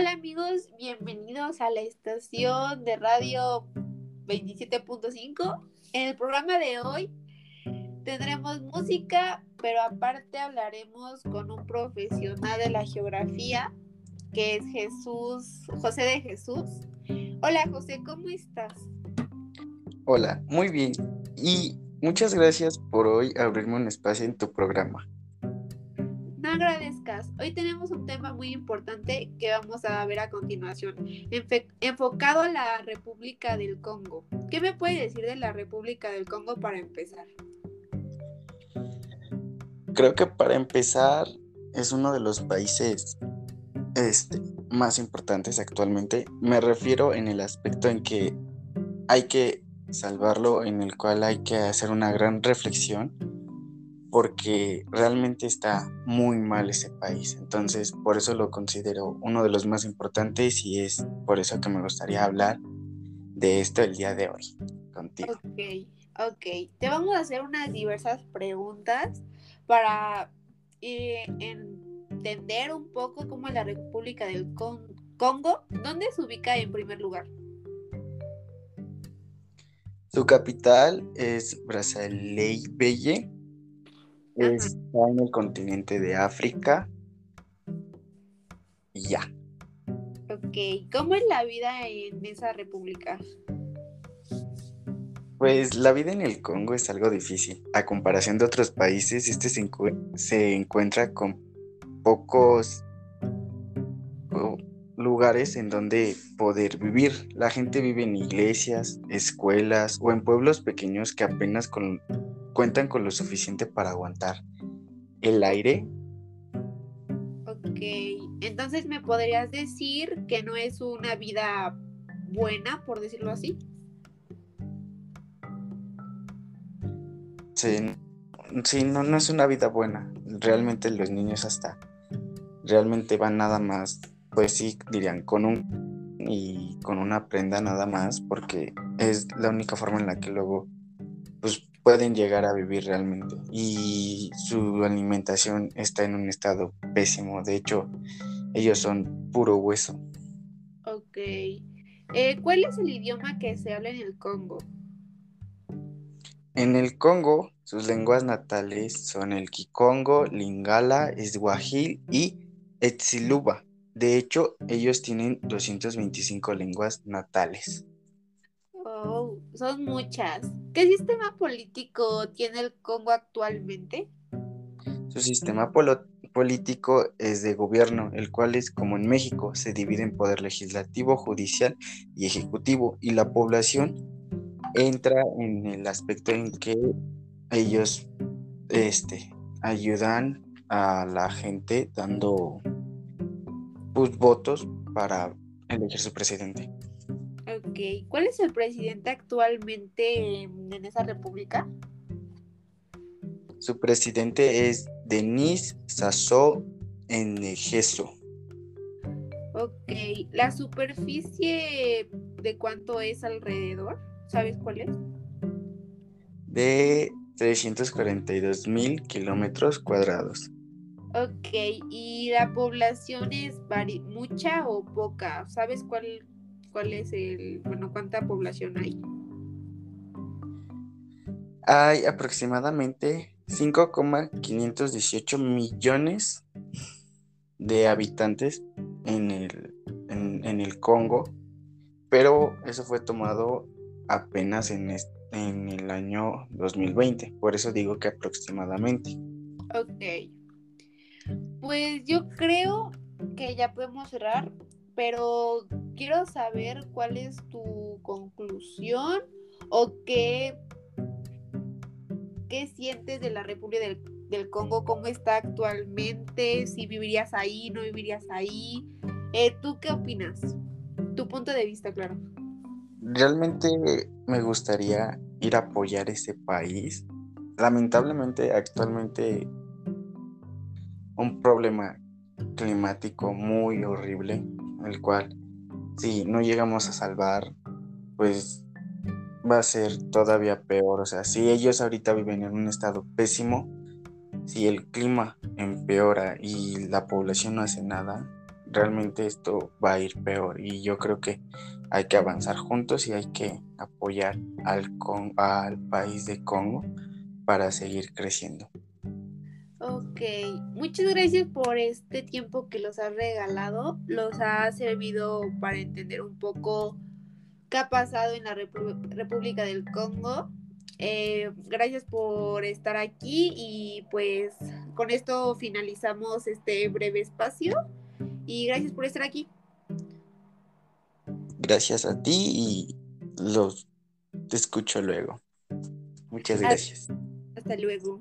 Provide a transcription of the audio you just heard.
Hola amigos, bienvenidos a la estación de radio 27.5. En el programa de hoy tendremos música, pero aparte hablaremos con un profesional de la geografía, que es Jesús, José de Jesús. Hola José, ¿cómo estás? Hola, muy bien. Y muchas gracias por hoy abrirme un espacio en tu programa. Agradezcas. Hoy tenemos un tema muy importante que vamos a ver a continuación, enfocado a la República del Congo. ¿Qué me puede decir de la República del Congo para empezar? Creo que para empezar es uno de los países este, más importantes actualmente. Me refiero en el aspecto en que hay que salvarlo, en el cual hay que hacer una gran reflexión, porque realmente está muy mal ese país. Entonces, por eso lo considero uno de los más importantes y es por eso que me gustaría hablar de esto el día de hoy contigo. Ok, ok. Te vamos a hacer unas diversas preguntas para eh, entender un poco cómo la República del Congo, ¿dónde se ubica en primer lugar? Su capital es Brazzaville, está en el continente de África y ya. Ok, ¿cómo es la vida en esa república? Pues la vida en el Congo es algo difícil. A comparación de otros países, este se, se encuentra con pocos lugares en donde poder vivir. La gente vive en iglesias, escuelas o en pueblos pequeños que apenas cuentan con lo suficiente para aguantar el aire. Ok, entonces me podrías decir que no es una vida buena, por decirlo así. Sí, no, no es una vida buena. Realmente los niños hasta realmente van nada más, pues sí, dirían, con un y con una prenda nada más, porque es la única forma en la que luego pues pueden llegar a vivir realmente. Y su alimentación está en un estado pésimo. De hecho, ellos son puro hueso. Ok. Eh, ¿Cuál es el idioma que se habla en el Congo? En el Congo, sus lenguas natales son el Kikongo, Lingala, Swahili y Etsiluba. De hecho, ellos tienen 225 lenguas natales. Oh, son muchas. ¿Qué sistema político tiene el Congo actualmente? Su sistema político es de gobierno, el cual es como en México, se divide en poder legislativo, judicial y ejecutivo, y la población entra en el aspecto en que ellos este, ayudan a la gente dando pues, votos para elegir su presidente. Ok, ¿cuál es el presidente actualmente en esa república? Su presidente es Denis Sassou Nguesso. Ok, ¿la superficie de cuánto es alrededor? ¿Sabes cuál es? De 342 mil kilómetros cuadrados. Ok, ¿y la población es mucha o poca? ¿Sabes cuál, cuál es el, bueno, cuánta población hay? Hay aproximadamente 5,518 millones de habitantes en el, en el Congo, pero eso fue tomado apenas en, en el año 2020. Por eso digo que aproximadamente. Ok. Pues yo creo que ya podemos cerrar, pero quiero saber cuál es tu conclusión o qué, qué sientes de la República del, del Congo, cómo está actualmente, si vivirías ahí, no vivirías ahí. Eh, ¿Tú qué opinas? Tu punto de vista, claro realmente me gustaría ir a apoyar ese país. Lamentablemente actualmente un problema climático muy horrible, el cual si no llegamos a salvar, pues va a ser todavía peor. O sea, si ellos ahorita viven en un estado pésimo, si el clima empeora y la población no hace nada, realmente esto va a ir peor y yo creo que hay que avanzar juntos y hay que apoyar al, al país de Congo para seguir creciendo. Ok, muchas gracias por este tiempo que los has regalado. Los ha servido para entender un poco qué ha pasado en la República del Congo. Eh, gracias por estar aquí y pues con esto finalizamos este breve espacio y gracias por estar aquí. Gracias a ti y los te escucho luego. Muchas gracias. Hasta luego.